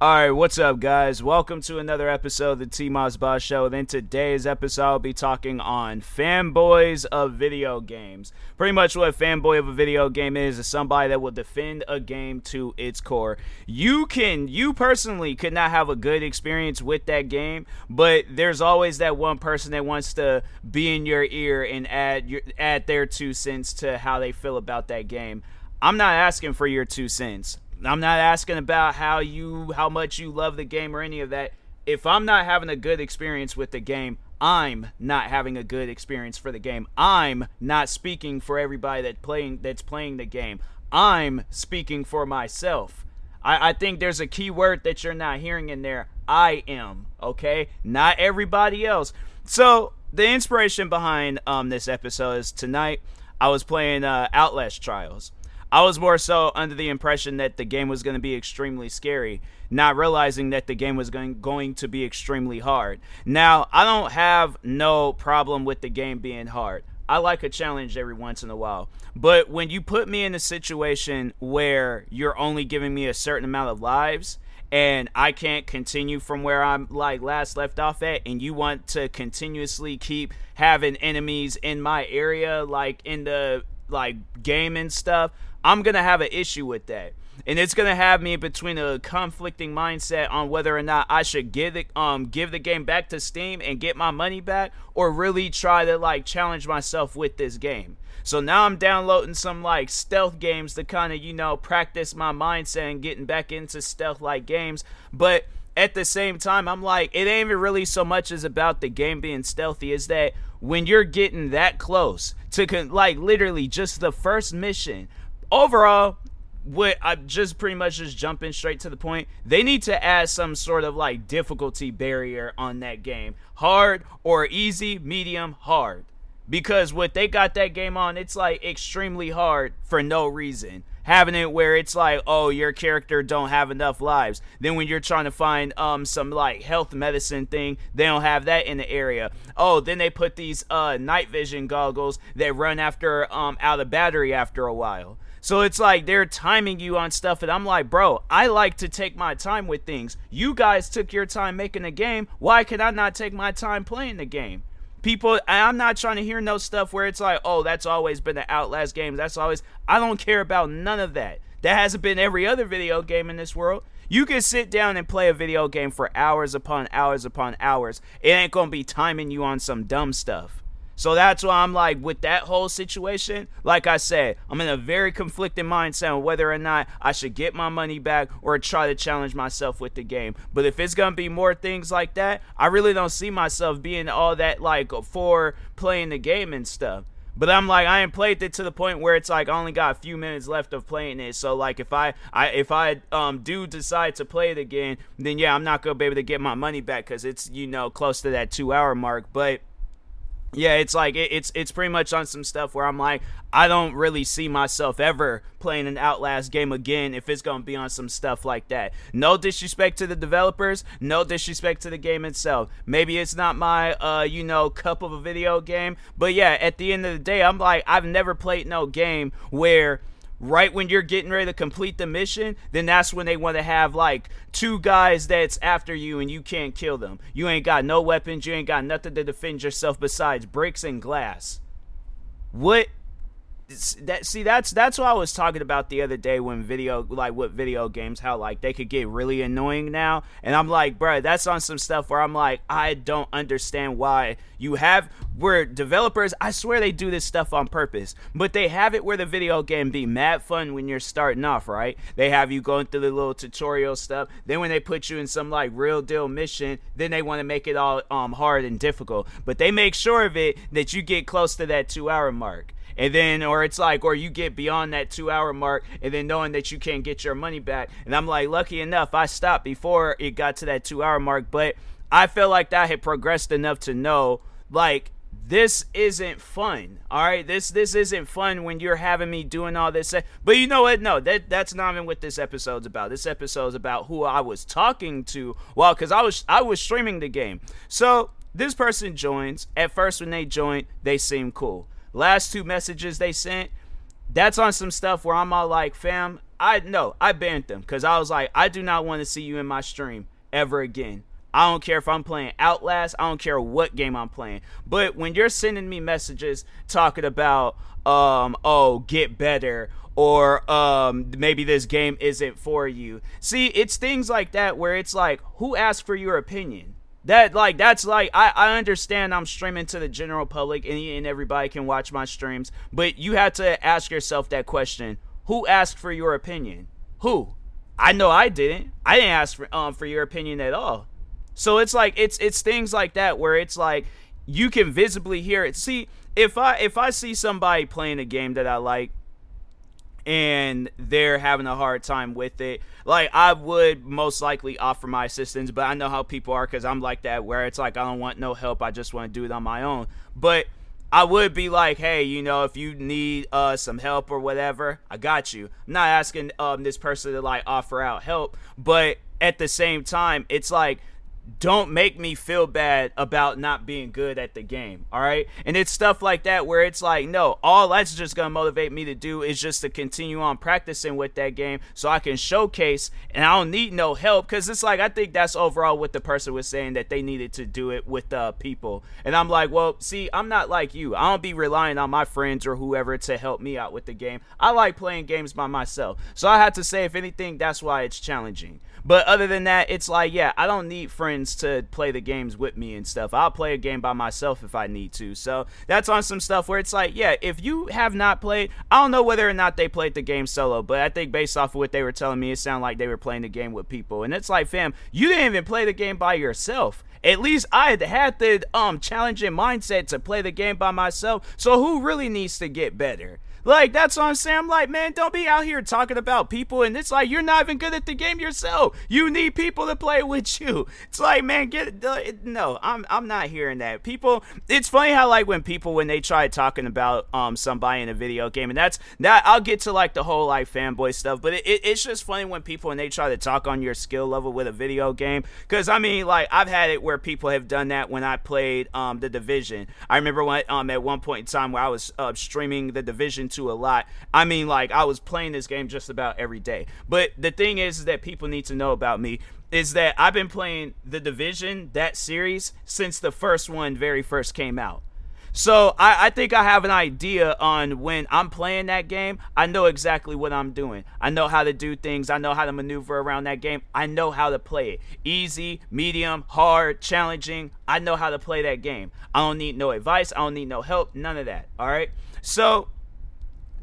All right, what's up, guys? Welcome to another episode of the T Moss Boss Show. And in today's episode, I'll be talking on fanboys of video games. Pretty much what a fanboy of a video game is is somebody that will defend a game to its core. You can, you personally could not have a good experience with that game, but there's always that one person that wants to be in your ear and add your, add their two cents to how they feel about that game. I'm not asking for your two cents. I'm not asking about how you how much you love the game or any of that. If I'm not having a good experience with the game, I'm not having a good experience for the game. I'm not speaking for everybody that playing that's playing the game. I'm speaking for myself. I, I think there's a key word that you're not hearing in there. I am, okay? Not everybody else. So the inspiration behind um this episode is tonight I was playing uh, Outlast Trials. I was more so under the impression that the game was going to be extremely scary, not realizing that the game was going, going to be extremely hard. Now, I don't have no problem with the game being hard. I like a challenge every once in a while. But when you put me in a situation where you're only giving me a certain amount of lives and I can't continue from where I'm like last left off at and you want to continuously keep having enemies in my area like in the like game and stuff, I'm gonna have an issue with that. And it's gonna have me between a conflicting mindset on whether or not I should give the um give the game back to Steam and get my money back, or really try to like challenge myself with this game. So now I'm downloading some like stealth games to kind of you know practice my mindset and getting back into stealth like games, but at the same time, I'm like, it ain't even really so much as about the game being stealthy, is that when you're getting that close to con- like literally just the first mission, overall, what I'm just pretty much just jumping straight to the point. They need to add some sort of like difficulty barrier on that game. Hard or easy, medium, hard. Because what they got that game on, it's like extremely hard for no reason. Having it where it's like, oh, your character don't have enough lives. Then when you're trying to find um some like health medicine thing, they don't have that in the area. Oh, then they put these uh night vision goggles that run after um out of battery after a while. So it's like they're timing you on stuff, and I'm like, bro, I like to take my time with things. You guys took your time making a game. Why can I not take my time playing the game? People, I'm not trying to hear no stuff where it's like, oh, that's always been the Outlast game. That's always, I don't care about none of that. That hasn't been every other video game in this world. You can sit down and play a video game for hours upon hours upon hours. It ain't gonna be timing you on some dumb stuff. So that's why I'm like, with that whole situation, like I said, I'm in a very conflicted mindset on whether or not I should get my money back or try to challenge myself with the game. But if it's gonna be more things like that, I really don't see myself being all that like for playing the game and stuff. But I'm like, I ain't played it to the point where it's like I only got a few minutes left of playing it. So like, if I, I if I um do decide to play it again, then yeah, I'm not gonna be able to get my money back because it's you know close to that two hour mark. But yeah, it's like it, it's it's pretty much on some stuff where I'm like, I don't really see myself ever playing an Outlast game again if it's gonna be on some stuff like that. No disrespect to the developers, no disrespect to the game itself. Maybe it's not my uh you know cup of a video game, but yeah, at the end of the day, I'm like, I've never played no game where right when you're getting ready to complete the mission, then that's when they want to have like two guys that's after you and you can't kill them. You ain't got no weapons, you ain't got nothing to defend yourself besides bricks and glass. What that see that's that's what I was talking about the other day when video like what video games how like they could get really annoying now. And I'm like bro that's on some stuff where I'm like I don't understand why you have where developers I swear they do this stuff on purpose but they have it where the video game be mad fun when you're starting off right? They have you going through the little tutorial stuff. Then when they put you in some like real deal mission then they want to make it all um hard and difficult. But they make sure of it that you get close to that 2 hour mark and then or it's like or you get beyond that two hour mark and then knowing that you can't get your money back. And i'm like lucky enough i stopped before it got to that two hour mark but i felt like that had progressed enough to know like this isn't fun all right? This this isn't fun when you're having me doing all this but you know what? No that that's not even what this episode's about. This episode's about who i was talking to well because i was i was streaming the game. So this person joins. At first when they joined they seem cool last two messages they sent that's on some stuff where i'm all like fam i know i banned them because i was like i do not want to see you in my stream ever again I don't care if I'm playing Outlast. I don't care what game I'm playing. But when you're sending me messages talking about, um, oh, get better, or um, maybe this game isn't for you. See, it's things like that where it's like, who asked for your opinion? That like that's like I, I understand I'm streaming to the general public and, and everybody can watch my streams, but you have to ask yourself that question: Who asked for your opinion? Who? I know I didn't. I didn't ask for um for your opinion at all. So it's like it's it's things like that where it's like you can visibly hear it. See, if I if I see somebody playing a game that I like and they're having a hard time with it, like I would most likely offer my assistance, but I know how people are cuz I'm like that where it's like I don't want no help, I just want to do it on my own. But I would be like, hey, you know, if you need uh, some help or whatever, I got you. I'm not asking um, this person to like offer out help, but at the same time, it's like don't make me feel bad about not being good at the game. All right. And it's stuff like that where it's like, no, all that's just going to motivate me to do is just to continue on practicing with that game so I can showcase and I don't need no help. Cause it's like, I think that's overall what the person was saying that they needed to do it with uh, people. And I'm like, well, see, I'm not like you. I don't be relying on my friends or whoever to help me out with the game. I like playing games by myself. So I had to say, if anything, that's why it's challenging. But other than that, it's like, yeah, I don't need friends to play the games with me and stuff. I'll play a game by myself if I need to. So that's on some stuff where it's like, yeah, if you have not played, I don't know whether or not they played the game solo, but I think based off of what they were telling me, it sounded like they were playing the game with people. And it's like, fam, you didn't even play the game by yourself. At least I had had the um challenging mindset to play the game by myself. So who really needs to get better? Like, that's what I'm saying. I'm like, man, don't be out here talking about people. And it's like, you're not even good at the game yourself. You need people to play with you. It's like, man, get, uh, no, I'm, I'm not hearing that. People, it's funny how, like, when people, when they try talking about, um, somebody in a video game, and that's, that, I'll get to, like, the whole, like, fanboy stuff, but it, it, it's just funny when people, when they try to talk on your skill level with a video game. Cause, I mean, like, I've had it where people have done that when I played, um, The Division. I remember when, um, at one point in time where I was, uh, streaming The Division into a lot. I mean, like I was playing this game just about every day. But the thing is, is that people need to know about me is that I've been playing the Division that series since the first one very first came out. So I, I, think I have an idea on when I'm playing that game. I know exactly what I'm doing. I know how to do things. I know how to maneuver around that game. I know how to play it. Easy, medium, hard, challenging. I know how to play that game. I don't need no advice. I don't need no help. None of that. All right. So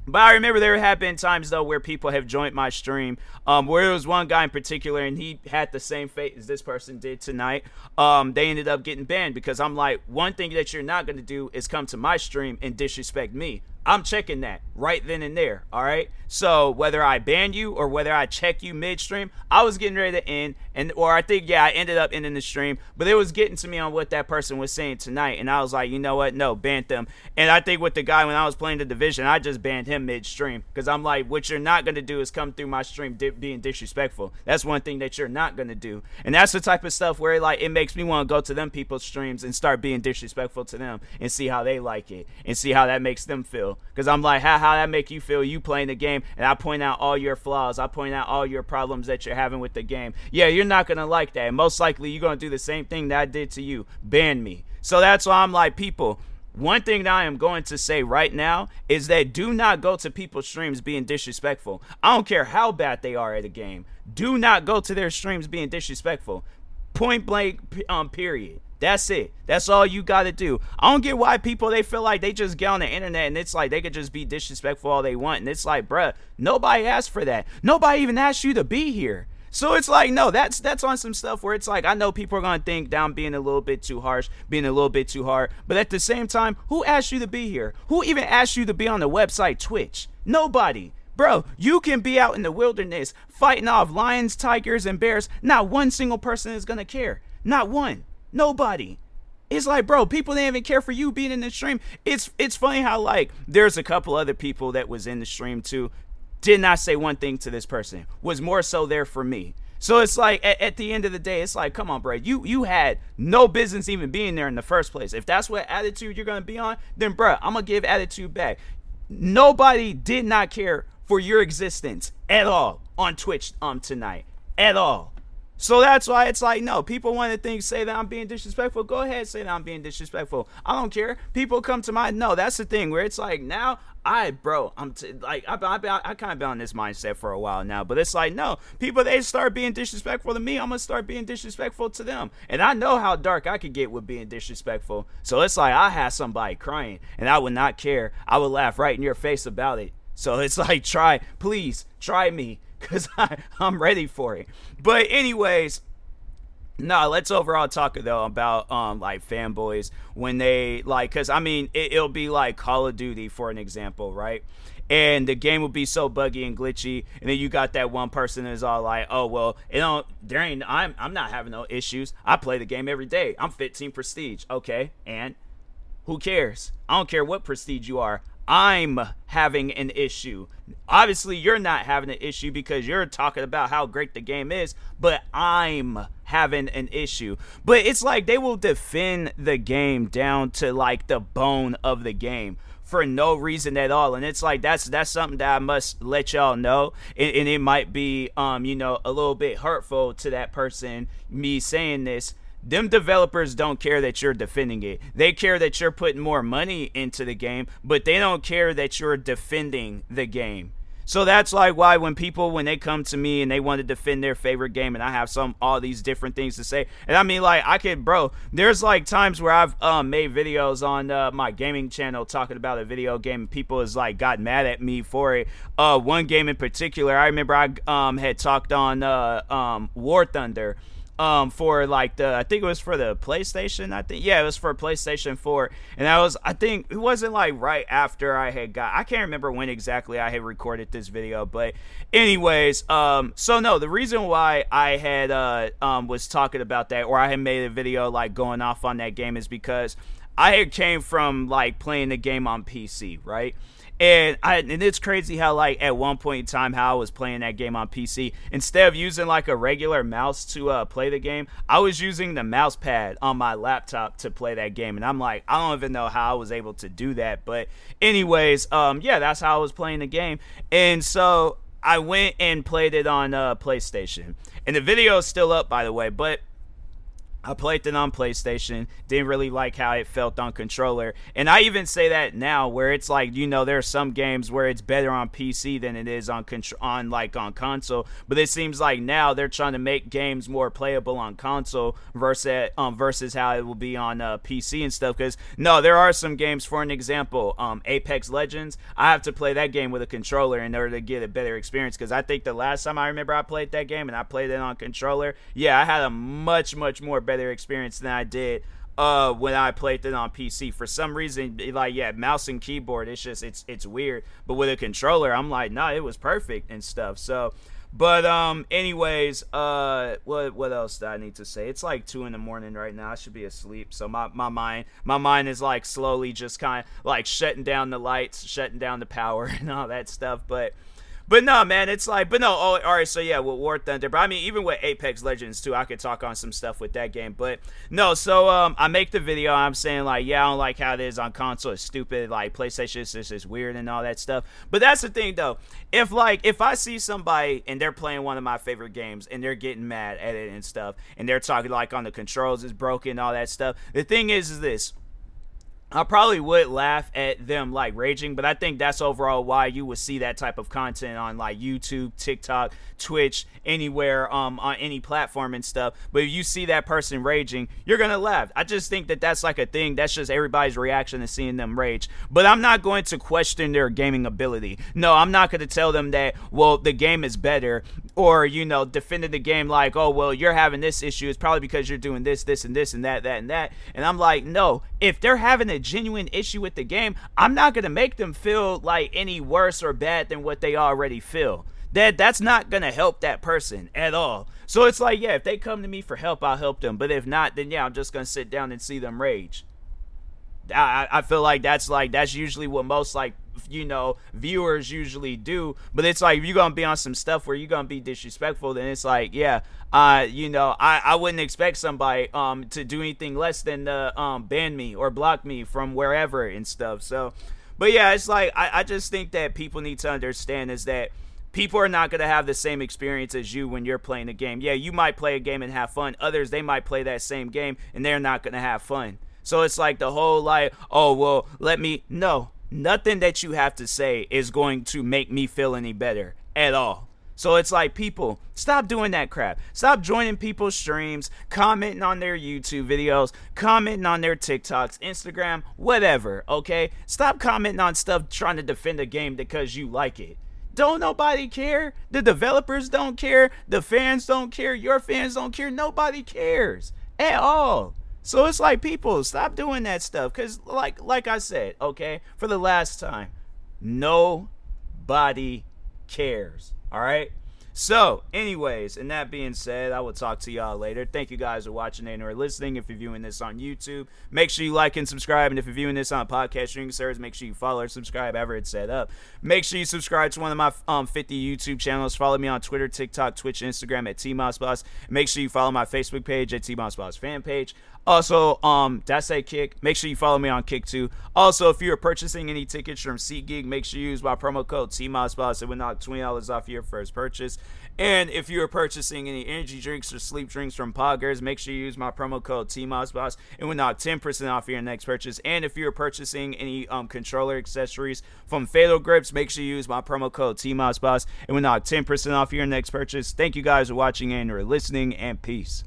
but I remember there have been times though where people have joined my stream, um, where there was one guy in particular, and he had the same fate as this person did tonight. Um, they ended up getting banned because I'm like, one thing that you're not gonna do is come to my stream and disrespect me. I'm checking that right then and there. All right. So whether I ban you or whether I check you midstream, I was getting ready to end, and or I think yeah, I ended up ending the stream, but it was getting to me on what that person was saying tonight, and I was like, you know what, no, ban them. And I think with the guy when I was playing the division, I just banned him midstream because I'm like, what you're not gonna do is come through my stream di- being disrespectful. That's one thing that you're not gonna do, and that's the type of stuff where like it makes me want to go to them people's streams and start being disrespectful to them and see how they like it and see how that makes them feel. Because I'm like, how how that make you feel? You playing the game, and I point out all your flaws. I point out all your problems that you're having with the game. Yeah, you're not gonna like that. most likely, you're gonna do the same thing that I did to you. Ban me. So that's why I'm like, people. One thing that I am going to say right now is that do not go to people's streams being disrespectful. I don't care how bad they are at a game. Do not go to their streams being disrespectful. Point blank, um, period. That's it. That's all you got to do. I don't get why people they feel like they just get on the internet and it's like they could just be disrespectful all they want. And it's like, bruh, nobody asked for that. Nobody even asked you to be here. So it's like, no, that's that's on some stuff where it's like I know people are gonna think down being a little bit too harsh, being a little bit too hard, but at the same time, who asked you to be here? Who even asked you to be on the website Twitch? Nobody. Bro, you can be out in the wilderness fighting off lions, tigers, and bears. Not one single person is gonna care. Not one. Nobody. It's like, bro, people didn't even care for you being in the stream. It's it's funny how like there's a couple other people that was in the stream too did not say one thing to this person, was more so there for me. So it's like at, at, the end of the day, it's like, come on, bro. You you had no business even being there in the first place. If that's what attitude you're gonna be on, then bro, I'm gonna give attitude back. Nobody did not care for your existence at all on Twitch um tonight. At all. So that's why it's like, no, people want to think, say that I'm being disrespectful. Go ahead, say that I'm being disrespectful. I don't care. People come to my, no, that's the thing where it's like, now, I, bro, I'm t- like, I've I, I, I kind of been on this mindset for a while now, but it's like, no, people, they start being disrespectful to me. I'm going to start being disrespectful to them. And I know how dark I could get with being disrespectful. So it's like, I had somebody crying and I would not care. I would laugh right in your face about it. So it's like, try, please, try me because I'm ready for it. But anyways, no, let's overall talk though about um like fanboys when they like because I mean it, will be like Call of Duty for an example, right? And the game will be so buggy and glitchy, and then you got that one person that's all like, "Oh well, you know, there ain't I'm I'm not having no issues. I play the game every day. I'm 15 prestige, okay, and who cares? I don't care what prestige you are. I'm having an issue. Obviously, you're not having an issue because you're talking about how great the game is, but I'm having an issue. But it's like they will defend the game down to like the bone of the game for no reason at all and it's like that's that's something that i must let y'all know and, and, it might be um you know a little bit hurtful to that person me saying this them developers don't care that you're defending it. They care that you're putting more money into the game, but they don't care that you're defending the game. So that's like why when people when they come to me and they want to defend their favorite game and I have some all these different things to say. And I mean like I could bro, there's like times where I've um, made videos on uh, my gaming channel talking about a video game and people has like got mad at me for it. Uh, one game in particular, I remember I um, had talked on uh, um, War Thunder um for like the I think it was for the PlayStation. I think yeah, it was for PlayStation 4. And that was I think it wasn't like right after I had got I can't remember when exactly I had recorded this video, but anyways, um so no, the reason why I had uh um was talking about that or I had made a video like going off on that game is because I had came from like playing the game on PC, right? And I and it's crazy how like at one point in time how I was playing that game on PC instead of using like a regular mouse to uh, play the game, I was using the mouse pad on my laptop to play that game. And I'm like, I don't even know how I was able to do that, but anyways, um, yeah, that's how I was playing the game. And so I went and played it on uh, PlayStation, and the video is still up by the way, but I played it on PlayStation. Didn't really like how it felt on controller. And I even say that now where it's like, you know, there are some games where it's better on PC than it is on contr- on like on console, but it seems like now they're trying to make games more playable on console versus um versus how it will be on uh, PC and stuff cuz no, there are some games for an example, um Apex Legends, I have to play that game with a controller in order to get a better experience cuz I think the last time I remember I played that game and I played it on controller, yeah, I had a much much more better better experience than I did uh when I played it on PC. For some reason, like yeah, mouse and keyboard, it's just it's it's weird. But with a controller, I'm like, nah, it was perfect and stuff. So but um anyways, uh what what else do I need to say? It's like two in the morning right now. I should be asleep. So my, my mind my mind is like slowly just kind of like shutting down the lights, shutting down the power and all that stuff. But but no, man, it's like, but no, oh, all right, so yeah, with War Thunder, but I mean, even with Apex Legends too, I could talk on some stuff with that game, but no, so um, I make the video, I'm saying like, yeah, I don't like how it is on console, it's stupid, like PlayStation is just weird and all that stuff, but that's the thing though, if like, if I see somebody and they're playing one of my favorite games and they're getting mad at it and stuff, and they're talking like on the controls is broken, all that stuff, the thing is, is this I probably would laugh at them like raging, but I think that's overall why you would see that type of content on like YouTube, TikTok, Twitch, anywhere um on any platform and stuff. But if you see that person raging, you're gonna laugh. I just think that that's like a thing. That's just everybody's reaction to seeing them rage. But I'm not going to question their gaming ability. No, I'm not going to tell them that well the game is better or you know defending the game like oh well you're having this issue. It's probably because you're doing this, this, and this, and that, that, and that. And I'm like no, if they're having a genuine issue with the game, I'm not going to make them feel like any worse or bad than what they already feel. That that's not going to help that person at all. So it's like, yeah, if they come to me for help, I'll help them. But if not, then yeah, I'm just going to sit down and see them rage. I, I feel like that's like that's usually what most like you know viewers usually do but it's like you're gonna be on some stuff where you're gonna be disrespectful then it's like yeah uh you know i i wouldn't expect somebody um to do anything less than uh, um ban me or block me from wherever and stuff so but yeah it's like i i just think that people need to understand is that people are not going to have the same experience as you when you're playing a game. Yeah, you might play a game and have fun. Others, they might play that same game and they're not going to have fun. So it's like the whole like, oh, well, let me. No, nothing that you have to say is going to make me feel any better at all. So it's like, people, stop doing that crap. Stop joining people's streams, commenting on their YouTube videos, commenting on their TikToks, Instagram, whatever, okay? Stop commenting on stuff trying to defend a game because you like it. Don't nobody care. The developers don't care. The fans don't care. Your fans don't care. Nobody cares at all. So it's like people stop doing that stuff cuz like like I said, okay, for the last time, nobody cares. All right? So, anyways, and that being said, I will talk to y'all later. Thank you guys for watching and or listening. If you're viewing this on YouTube, make sure you like and subscribe. And if you're viewing this on podcast streaming service, make sure you follow or subscribe ever it's set up. Make sure you subscribe to one of my um 50 YouTube channels. Follow me on Twitter, TikTok, Twitch, Instagram at TMossBoss. Make sure you follow my Facebook page at TMossBoss fan page. Also, um, that's a kick. Make sure you follow me on Kick too. Also, if you're purchasing any tickets from SeatGeek, make sure you use my promo code TMossBoss. It will knock twenty dollars off your first purchase. And if you're purchasing any energy drinks or sleep drinks from Poggers, make sure you use my promo code TMossBoss. It will knock 10% off your next purchase. And if you're purchasing any um, controller accessories from Fatal Grips, make sure you use my promo code TMossBoss. It will knock 10% off your next purchase. Thank you guys for watching and or listening, and peace.